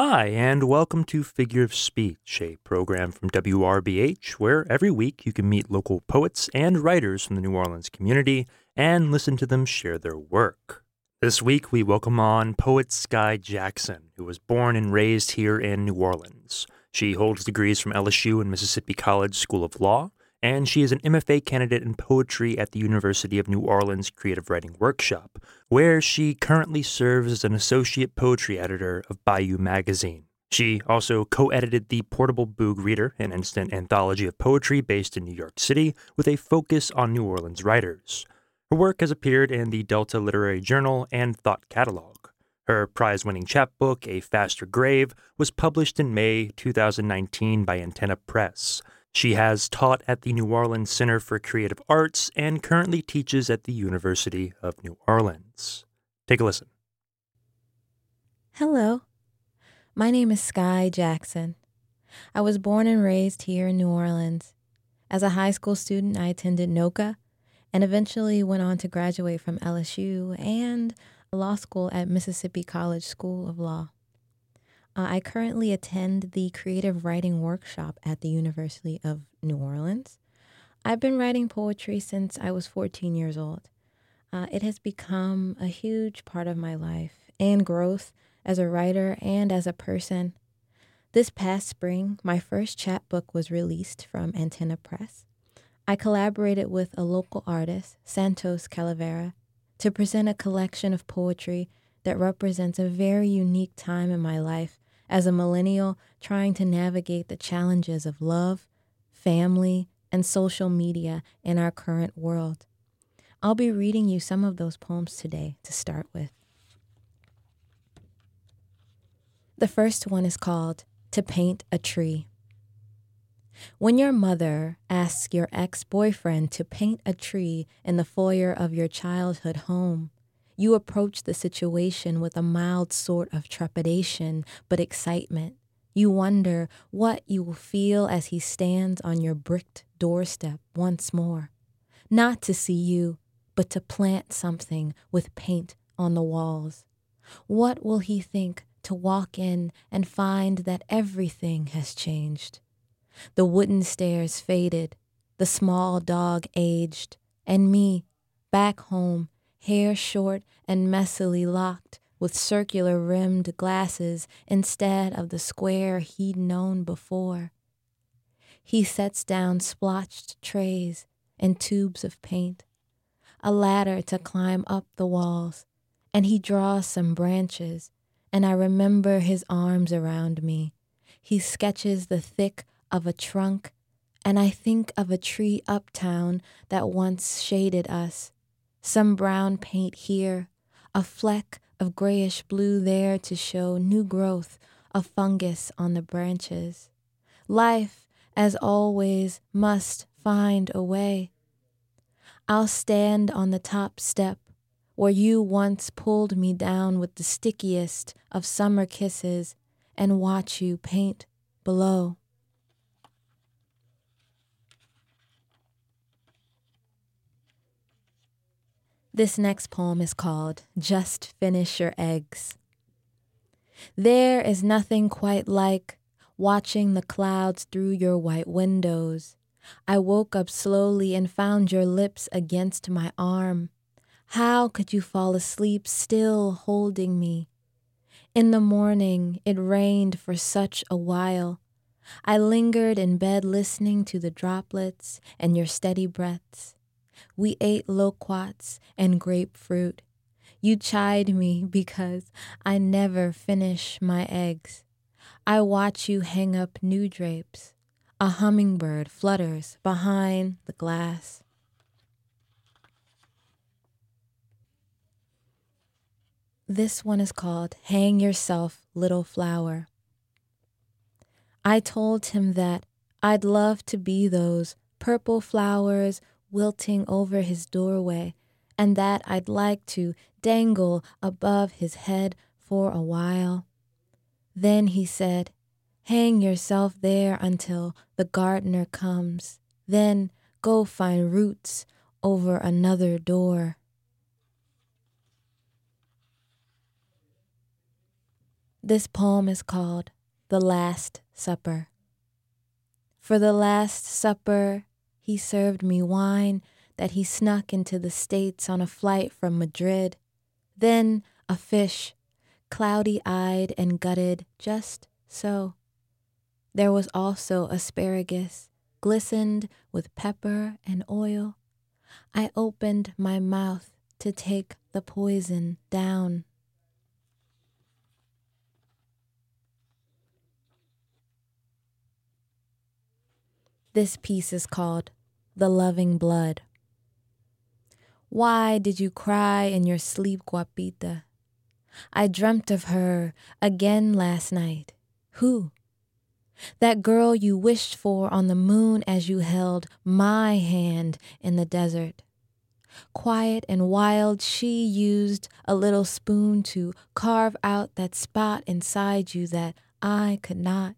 Hi, and welcome to Figure of Speech, a program from WRBH where every week you can meet local poets and writers from the New Orleans community and listen to them share their work. This week we welcome on poet Skye Jackson, who was born and raised here in New Orleans. She holds degrees from LSU and Mississippi College School of Law, and she is an MFA candidate in poetry at the University of New Orleans Creative Writing Workshop, where she currently serves as an associate poetry editor of Bayou Magazine. She also co edited the Portable Boog Reader, an instant anthology of poetry based in New York City with a focus on New Orleans writers. Her work has appeared in the Delta Literary Journal and Thought Catalog. Her prize winning chapbook, A Faster Grave, was published in May 2019 by Antenna Press. She has taught at the New Orleans Center for Creative Arts and currently teaches at the University of New Orleans. Take a listen. Hello, my name is Skye Jackson. I was born and raised here in New Orleans. As a high school student, I attended NOCCA and eventually went on to graduate from LSU and law school at Mississippi College School of Law. Uh, I currently attend the creative writing workshop at the University of New Orleans. I've been writing poetry since I was 14 years old. Uh, it has become a huge part of my life and growth as a writer and as a person. This past spring, my first chapbook was released from Antenna Press. I collaborated with a local artist, Santos Calavera, to present a collection of poetry that represents a very unique time in my life as a millennial trying to navigate the challenges of love, family, and social media in our current world. I'll be reading you some of those poems today to start with. The first one is called To Paint a Tree. When your mother asks your ex boyfriend to paint a tree in the foyer of your childhood home, you approach the situation with a mild sort of trepidation, but excitement. You wonder what you will feel as he stands on your bricked doorstep once more. Not to see you, but to plant something with paint on the walls. What will he think to walk in and find that everything has changed? The wooden stairs faded, the small dog aged, and me, back home, hair short and messily locked, with circular rimmed glasses instead of the square he'd known before. He sets down splotched trays and tubes of paint, a ladder to climb up the walls, and he draws some branches, and I remember his arms around me. He sketches the thick of a trunk, and I think of a tree uptown that once shaded us some brown paint here, a fleck of grayish blue there to show new growth of fungus on the branches. Life, as always, must find a way. I'll stand on the top step where you once pulled me down with the stickiest of summer kisses and watch you paint below. This next poem is called Just Finish Your Eggs. There is nothing quite like watching the clouds through your white windows. I woke up slowly and found your lips against my arm. How could you fall asleep still holding me? In the morning, it rained for such a while. I lingered in bed listening to the droplets and your steady breaths. We ate loquats and grapefruit. You chide me because I never finish my eggs. I watch you hang up new drapes. A hummingbird flutters behind the glass. This one is called Hang Yourself, Little Flower. I told him that I'd love to be those purple flowers wilting over his doorway, and that I'd like to dangle above his head for a while. Then he said, Hang yourself there until the gardener comes. Then go find roots over another door. This poem is called The Last Supper. For the Last Supper, he served me wine that he snuck into the States on a flight from Madrid. Then a fish, cloudy eyed and gutted just so. There was also asparagus, glistened with pepper and oil. I opened my mouth to take the poison down. This piece is called The Loving Blood. Why did you cry in your sleep, Guapita? I dreamt of her again last night. Who? That girl you wished for on the moon as you held my hand in the desert. Quiet and wild, she used a little spoon to carve out that spot inside you that I could not.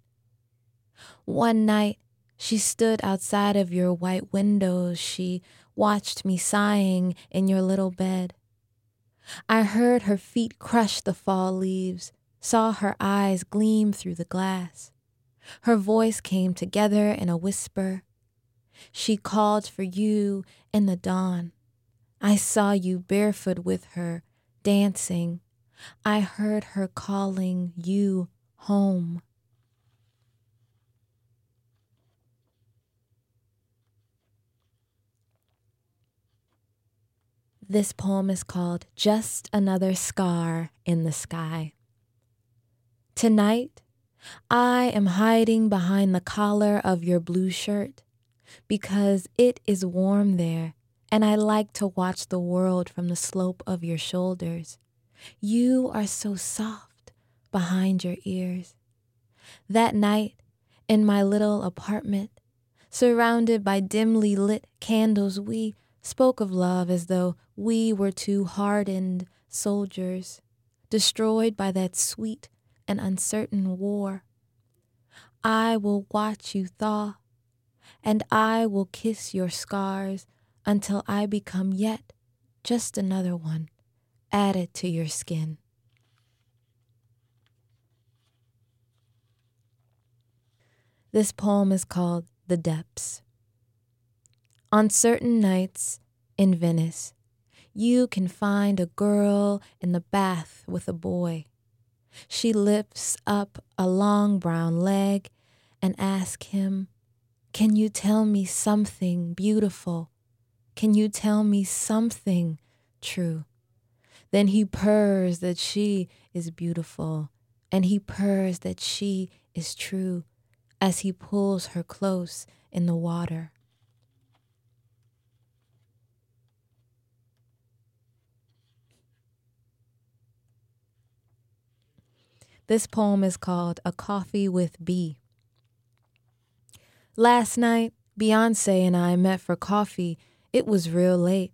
One night, she stood outside of your white windows. She watched me sighing in your little bed. I heard her feet crush the fall leaves, saw her eyes gleam through the glass. Her voice came together in a whisper. She called for you in the dawn. I saw you barefoot with her, dancing. I heard her calling you home. This poem is called Just Another Scar in the Sky. Tonight, I am hiding behind the collar of your blue shirt because it is warm there and I like to watch the world from the slope of your shoulders. You are so soft behind your ears. That night, in my little apartment, surrounded by dimly lit candles, we spoke of love as though we were two hardened soldiers, destroyed by that sweet and uncertain war. I will watch you thaw, and I will kiss your scars until I become yet just another one added to your skin. This poem is called The Depths. On certain nights in Venice, you can find a girl in the bath with a boy. She lifts up a long brown leg and asks him, Can you tell me something beautiful? Can you tell me something true? Then he purrs that she is beautiful, and he purrs that she is true as he pulls her close in the water. This poem is called A Coffee with B. Last night, Beyonce and I met for coffee. It was real late.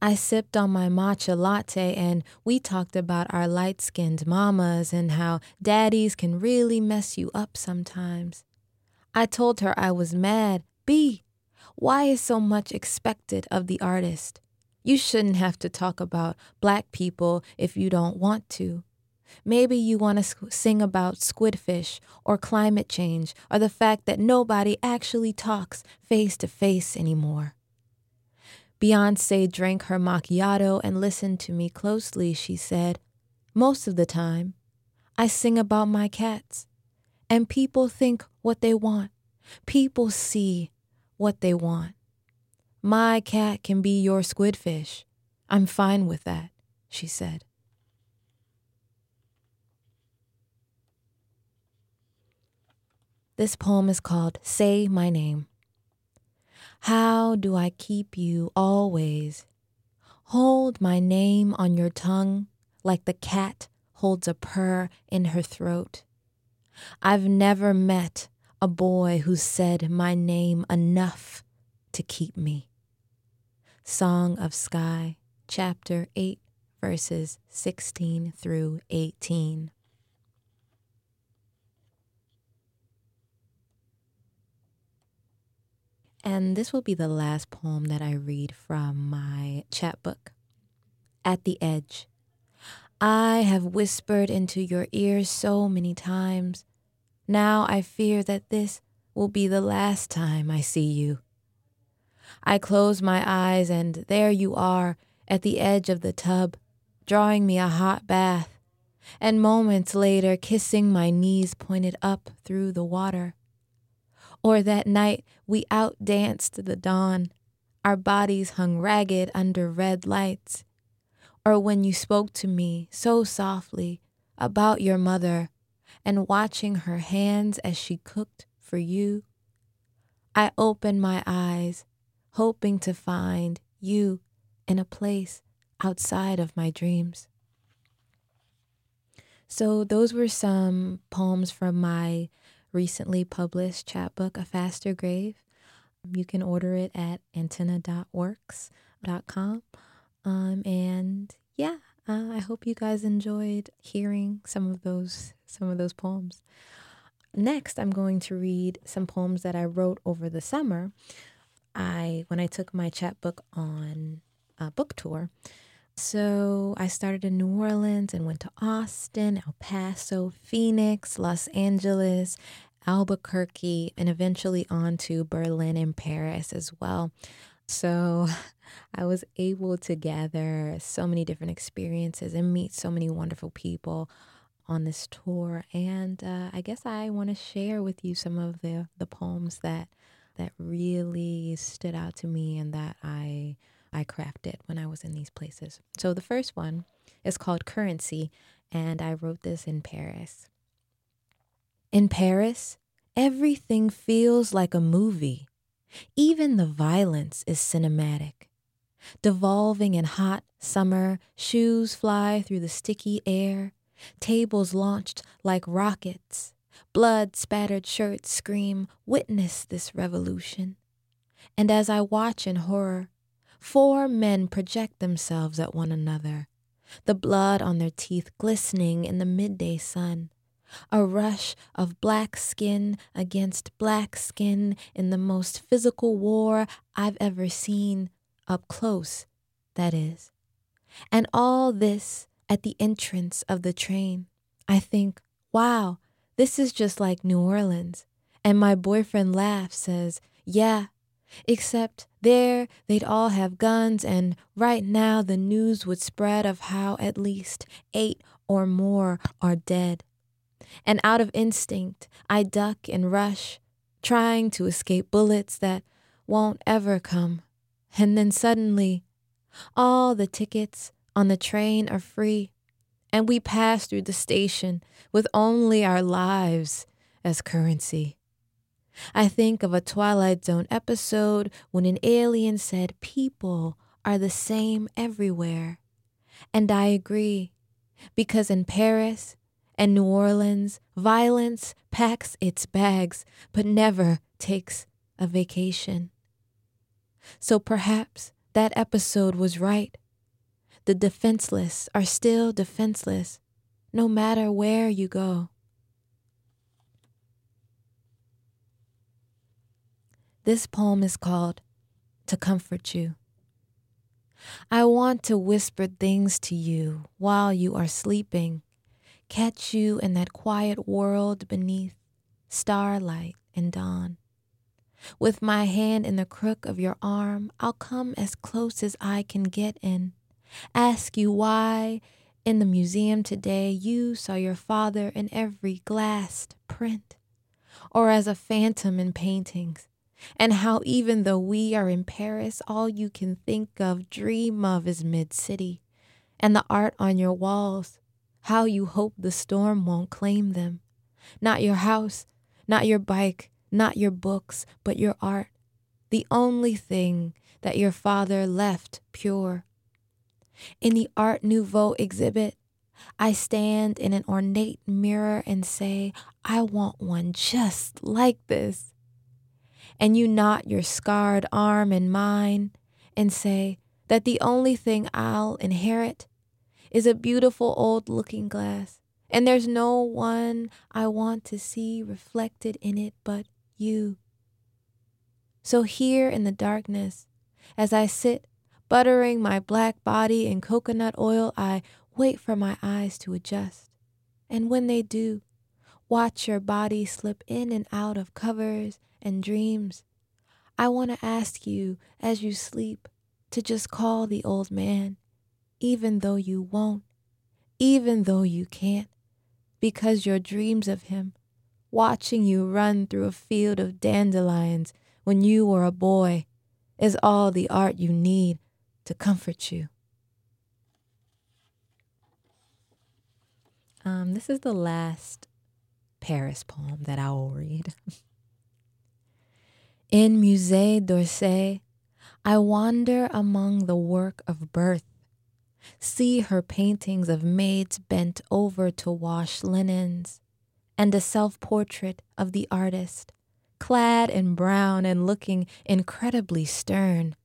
I sipped on my matcha latte and we talked about our light skinned mamas and how daddies can really mess you up sometimes. I told her I was mad. B, why is so much expected of the artist? You shouldn't have to talk about black people if you don't want to. Maybe you want to sing about squidfish or climate change or the fact that nobody actually talks face to face anymore. Beyonce drank her macchiato and listened to me closely. She said, Most of the time, I sing about my cats, and people think what they want. People see what they want. My cat can be your squidfish. I'm fine with that, she said. This poem is called Say My Name. How do I keep you always? Hold my name on your tongue like the cat holds a purr in her throat. I've never met a boy who said my name enough to keep me. Song of Sky, chapter 8, verses 16 through 18. And this will be the last poem that I read from my chapbook. At the Edge. I have whispered into your ears so many times. Now I fear that this will be the last time I see you. I close my eyes, and there you are at the edge of the tub, drawing me a hot bath, and moments later kissing my knees pointed up through the water. Or that night we outdanced the dawn, our bodies hung ragged under red lights. Or when you spoke to me so softly about your mother and watching her hands as she cooked for you. I opened my eyes, hoping to find you in a place outside of my dreams. So, those were some poems from my recently published chapbook, A Faster Grave. You can order it at antenna.works.com. Um, and yeah, uh, I hope you guys enjoyed hearing some of those some of those poems. Next, I'm going to read some poems that I wrote over the summer. I when I took my chapbook on a book tour. So I started in New Orleans and went to Austin, El Paso, Phoenix, Los Angeles, Albuquerque, and eventually on to Berlin and Paris as well. So I was able to gather so many different experiences and meet so many wonderful people on this tour. And uh, I guess I want to share with you some of the, the poems that that really stood out to me and that I I crafted when I was in these places. So the first one is called Currency, and I wrote this in Paris. In Paris, everything feels like a movie. Even the violence is cinematic. Devolving in hot summer, shoes fly through the sticky air, tables launched like rockets, blood spattered shirts scream, Witness this revolution. And as I watch in horror, four men project themselves at one another, the blood on their teeth glistening in the midday sun a rush of black skin against black skin in the most physical war I've ever seen, up close, that is. And all this at the entrance of the train. I think, wow, this is just like New Orleans. And my boyfriend laughs, says, yeah, except there they'd all have guns, and right now the news would spread of how at least eight or more are dead and out of instinct, I duck and rush, trying to escape bullets that won't ever come. And then suddenly, all the tickets on the train are free, and we pass through the station with only our lives as currency. I think of a Twilight Zone episode when an alien said people are the same everywhere. And I agree, because in Paris, and New Orleans, violence packs its bags but never takes a vacation. So perhaps that episode was right. The defenseless are still defenseless no matter where you go. This poem is called To Comfort You. I want to whisper things to you while you are sleeping catch you in that quiet world beneath starlight and dawn. With my hand in the crook of your arm, I'll come as close as I can get in. Ask you why in the museum today you saw your father in every glassed print, or as a phantom in paintings, and how even though we are in Paris, all you can think of, dream of is mid city, and the art on your walls how you hope the storm won't claim them. Not your house, not your bike, not your books, but your art. The only thing that your father left pure. In the Art Nouveau exhibit, I stand in an ornate mirror and say, I want one just like this. And you knot your scarred arm in mine and say that the only thing I'll inherit is a beautiful old looking glass, and there's no one I want to see reflected in it but you. So here in the darkness, as I sit buttering my black body in coconut oil, I wait for my eyes to adjust. And when they do, watch your body slip in and out of covers and dreams. I want to ask you as you sleep to just call the old man, even though you won't, even though you can't, because your dreams of him, watching you run through a field of dandelions when you were a boy, is all the art you need to comfort you. Um, this is the last Paris poem that I will read. In Musée d'Orsay, I wander among the work of birth, see her paintings of maids bent over to wash linens, and a self portrait of the artist, clad in brown and looking incredibly stern.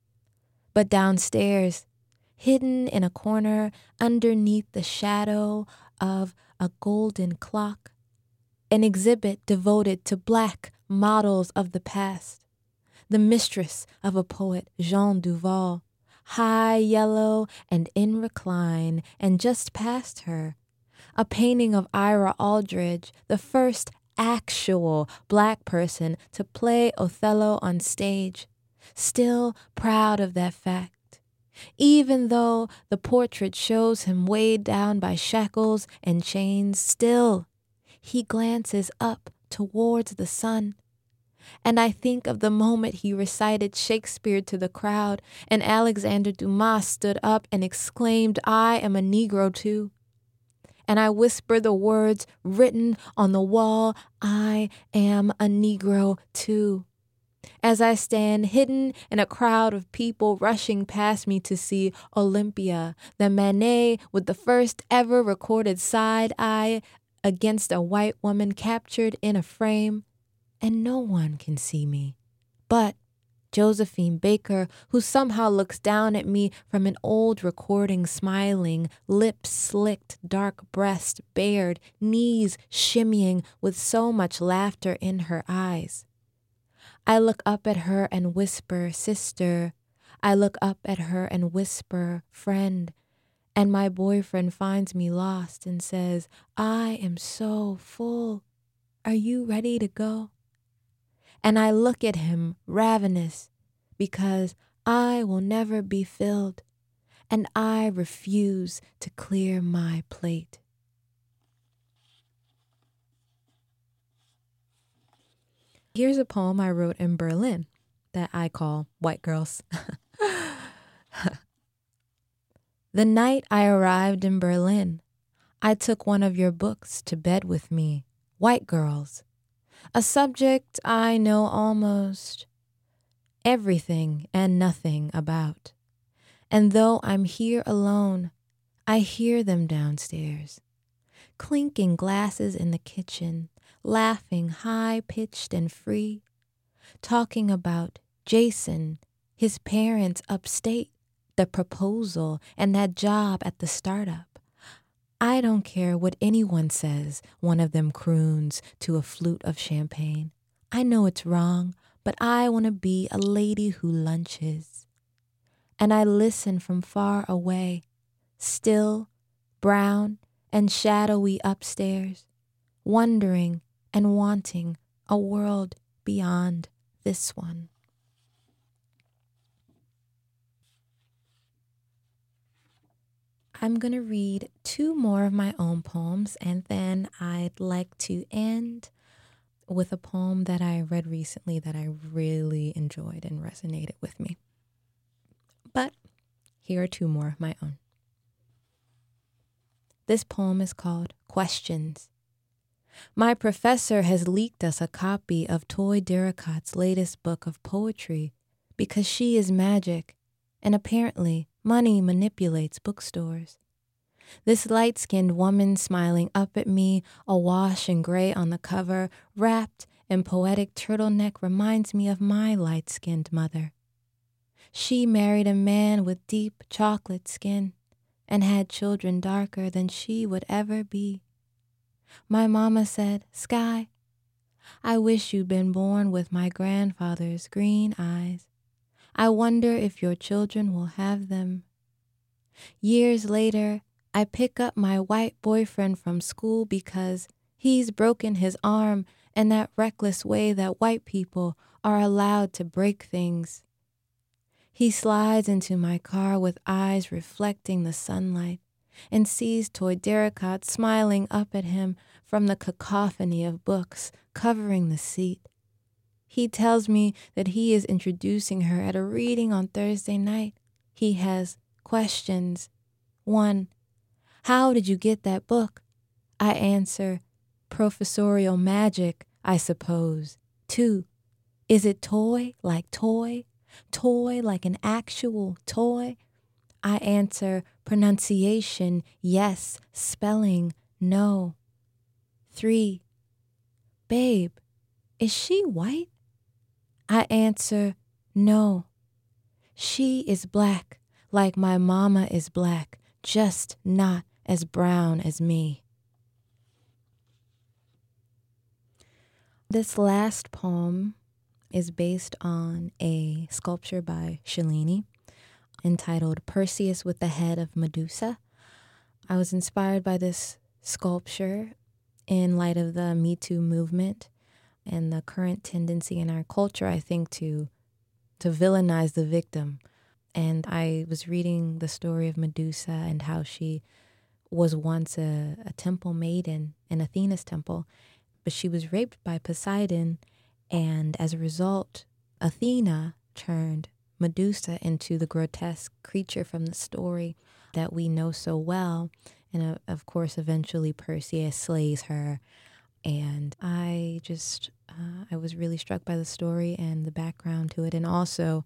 But downstairs, hidden in a corner underneath the shadow of a golden clock, an exhibit devoted to black models of the past the mistress of a poet, Jeanne Duval, high yellow and in recline, and just past her, a painting of Ira Aldridge, the first actual black person to play Othello on stage, still proud of that fact. Even though the portrait shows him weighed down by shackles and chains, still he glances up towards the sun and I think of the moment he recited Shakespeare to the crowd, and Alexander Dumas stood up and exclaimed, I am a Negro too. And I whisper the words written on the wall, I am a Negro too. As I stand hidden in a crowd of people rushing past me to see Olympia, the Manet with the first ever recorded side eye against a white woman captured in a frame, and no one can see me. But Josephine Baker, who somehow looks down at me from an old recording, smiling, lips slicked, dark breast bared, knees shimmying with so much laughter in her eyes. I look up at her and whisper, Sister. I look up at her and whisper, Friend. And my boyfriend finds me lost and says, I am so full. Are you ready to go? And I look at him ravenous because I will never be filled, and I refuse to clear my plate. Here's a poem I wrote in Berlin that I call White Girls. the night I arrived in Berlin, I took one of your books to bed with me, White Girls a subject I know almost everything and nothing about. And though I'm here alone, I hear them downstairs, clinking glasses in the kitchen, laughing high pitched and free, talking about Jason, his parents upstate, the proposal, and that job at the startup. I don't care what anyone says, one of them croons to a flute of champagne. I know it's wrong, but I want to be a lady who lunches. And I listen from far away, still, brown, and shadowy upstairs, wondering and wanting a world beyond this one. I'm going to read two more of my own poems, and then I'd like to end with a poem that I read recently that I really enjoyed and resonated with me. But here are two more of my own. This poem is called Questions. My professor has leaked us a copy of Toi Derricotte's latest book of poetry because she is magic, and apparently Money manipulates bookstores. This light skinned woman smiling up at me, awash in gray on the cover, wrapped in poetic turtleneck, reminds me of my light skinned mother. She married a man with deep chocolate skin and had children darker than she would ever be. My mama said, Skye, I wish you'd been born with my grandfather's green eyes. I wonder if your children will have them. Years later, I pick up my white boyfriend from school because he's broken his arm in that reckless way that white people are allowed to break things. He slides into my car with eyes reflecting the sunlight and sees Toi Derricotte smiling up at him from the cacophony of books covering the seat. He tells me that he is introducing her at a reading on Thursday night. He has questions. One, How did you get that book? I answer, Professorial magic, I suppose. Two, Is it toy like toy? Toy like an actual toy? I answer, Pronunciation, yes. Spelling, no. Three, Babe, is she white? I answer, no. She is black, like my mama is black, just not as brown as me. This last poem is based on a sculpture by Cellini entitled Perseus with the Head of Medusa. I was inspired by this sculpture in light of the Me Too movement and the current tendency in our culture, I think, to to villainize the victim. And I was reading the story of Medusa and how she was once a, a temple maiden in Athena's temple, but she was raped by Poseidon, and as a result, Athena turned Medusa into the grotesque creature from the story that we know so well. And uh, of course, eventually Perseus slays her and I just uh, I was really struck by the story and the background to it, and also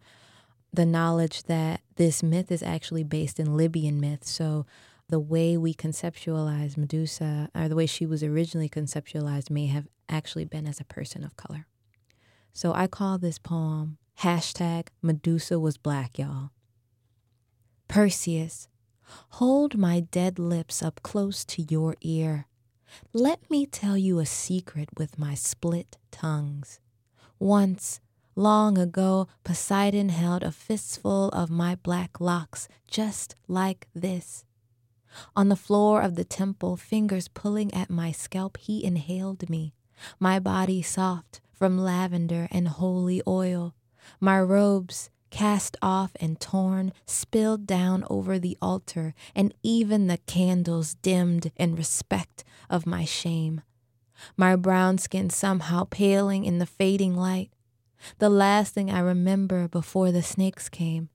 the knowledge that this myth is actually based in Libyan myth. So the way we conceptualize Medusa, or the way she was originally conceptualized, may have actually been as a person of color. So I call this poem hashtag Medusa was black, y'all. Perseus, hold my dead lips up close to your ear. Let me tell you a secret with my split tongues. Once, long ago, Poseidon held a fistful of my black locks just like this. On the floor of the temple, fingers pulling at my scalp, he inhaled me, my body soft from lavender and holy oil, my robes cast off and torn, spilled down over the altar, and even the candles dimmed in respect of my shame. My brown skin somehow paling in the fading light. The last thing I remember before the snakes came,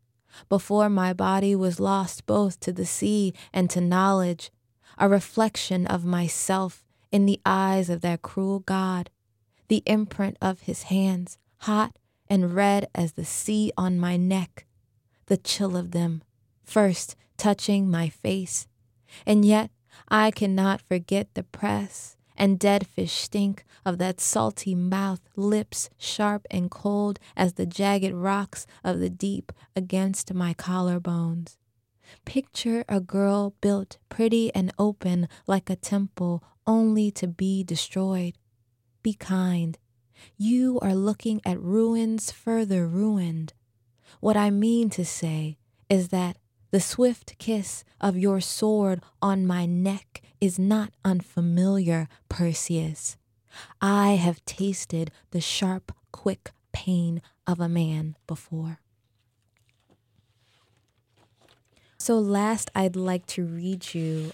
before my body was lost both to the sea and to knowledge, a reflection of myself in the eyes of that cruel God, the imprint of his hands, hot and red as the sea on my neck, the chill of them, first touching my face. And yet I cannot forget the press and dead fish stink of that salty mouth, lips sharp and cold as the jagged rocks of the deep against my collarbones. Picture a girl built pretty and open like a temple only to be destroyed. Be kind, you are looking at ruins further ruined. What I mean to say is that the swift kiss of your sword on my neck is not unfamiliar, Perseus. I have tasted the sharp, quick pain of a man before. So, last, I'd like to read you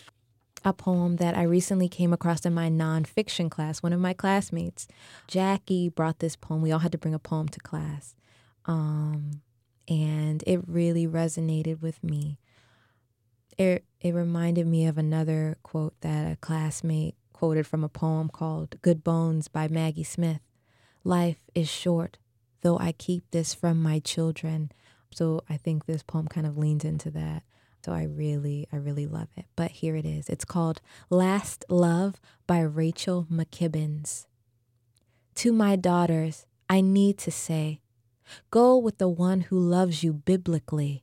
a poem that I recently came across in my nonfiction class. One of my classmates, Jackie, brought this poem. We all had to bring a poem to class. Um, and it really resonated with me. It, it reminded me of another quote that a classmate quoted from a poem called Good Bones by Maggie Smith. Life is short, though I keep this from my children. So I think this poem kind of leans into that. So I really, I really love it. But here it is. It's called Last Love by Rachel McKibbens. To my daughters, I need to say, go with the one who loves you biblically,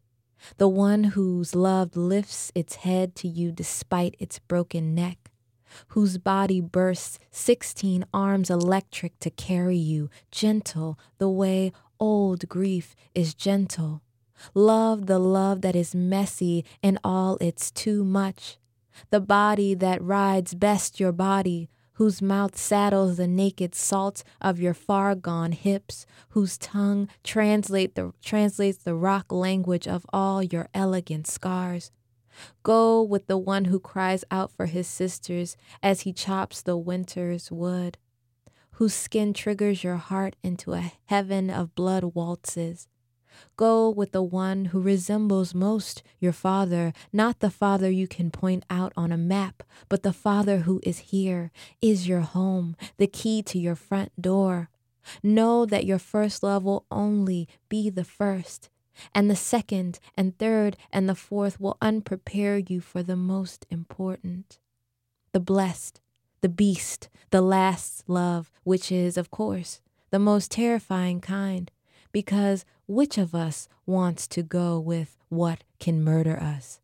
the one whose love lifts its head to you despite its broken neck, whose body bursts 16 arms electric to carry you, gentle the way old grief is gentle Love the love that is messy in all its too much. the body that rides best your body, whose mouth saddles the naked salt of your far gone hips, whose tongue translate the, translates the rock language of all your elegant scars. Go with the one who cries out for his sisters as he chops the winter's wood, whose skin triggers your heart into a heaven of blood waltzes. Go with the one who resembles most your father, not the father you can point out on a map, but the father who is here, is your home, the key to your front door. Know that your first love will only be the first, and the second and third and the fourth will unprepare you for the most important. The blessed, the beast, the last love, which is, of course, the most terrifying kind because which of us wants to go with what can murder us,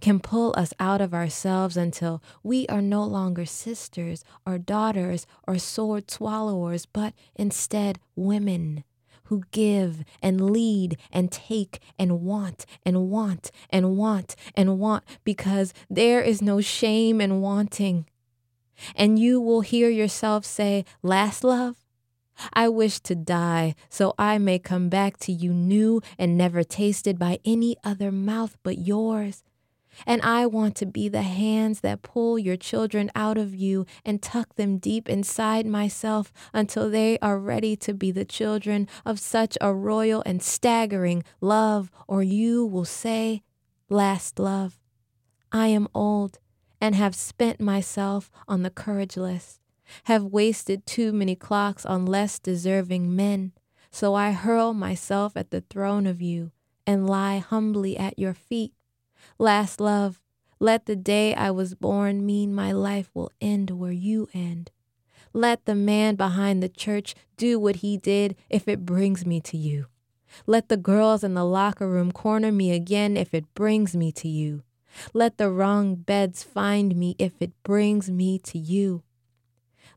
can pull us out of ourselves until we are no longer sisters or daughters or sword swallowers, but instead women who give and lead and take and want and want and want and want because there is no shame in wanting. And you will hear yourself say, Last love, I wish to die so I may come back to you new and never tasted by any other mouth but yours. And I want to be the hands that pull your children out of you and tuck them deep inside myself until they are ready to be the children of such a royal and staggering love, or you will say, Last love. I am old and have spent myself on the courage list have wasted too many clocks on less deserving men. So I hurl myself at the throne of you and lie humbly at your feet. Last love, let the day I was born mean my life will end where you end. Let the man behind the church do what he did if it brings me to you. Let the girls in the locker room corner me again if it brings me to you. Let the wrong beds find me if it brings me to you.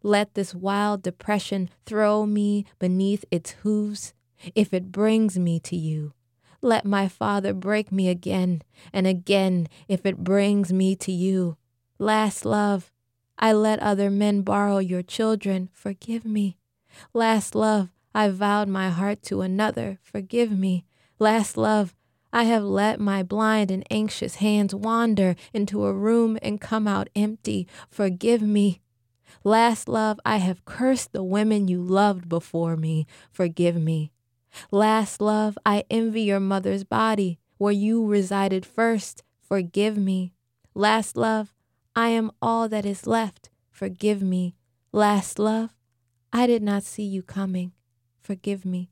Let this wild depression throw me beneath its hooves if it brings me to you. Let my father break me again and again if it brings me to you. Last love, I let other men borrow your children. Forgive me. Last love, I vowed my heart to another. Forgive me. Last love, I have let my blind and anxious hands wander into a room and come out empty. Forgive me. Last love, I have cursed the women you loved before me. Forgive me. Last love, I envy your mother's body where you resided first. Forgive me. Last love, I am all that is left. Forgive me. Last love, I did not see you coming. Forgive me.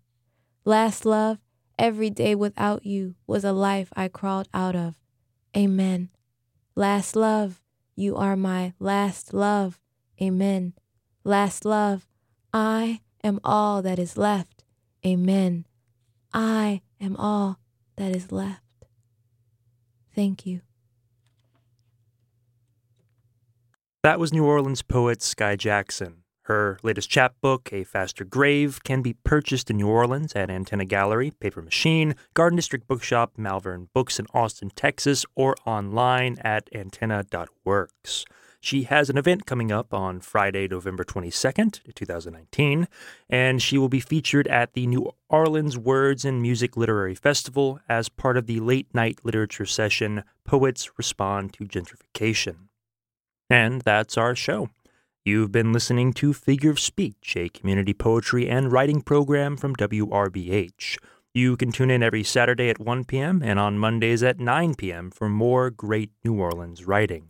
Last love, every day without you was a life I crawled out of. Amen. Last love, you are my last love. Amen. Last love, I am all that is left. Amen. I am all that is left. Thank you. That was New Orleans poet Skye Jackson. Her latest chapbook, A Faster Grave, can be purchased in New Orleans at Antenna Gallery, Paper Machine, Garden District Bookshop, Malvern Books in Austin, Texas, or online at antenna.works. She has an event coming up on Friday, November 22nd, 2019, and she will be featured at the New Orleans Words and Music Literary Festival as part of the late night literature session Poets Respond to Gentrification. And that's our show. You've been listening to Figure of Speech, a community poetry and writing program from WRBH. You can tune in every Saturday at 1 p.m. and on Mondays at 9 p.m. for more great New Orleans writing.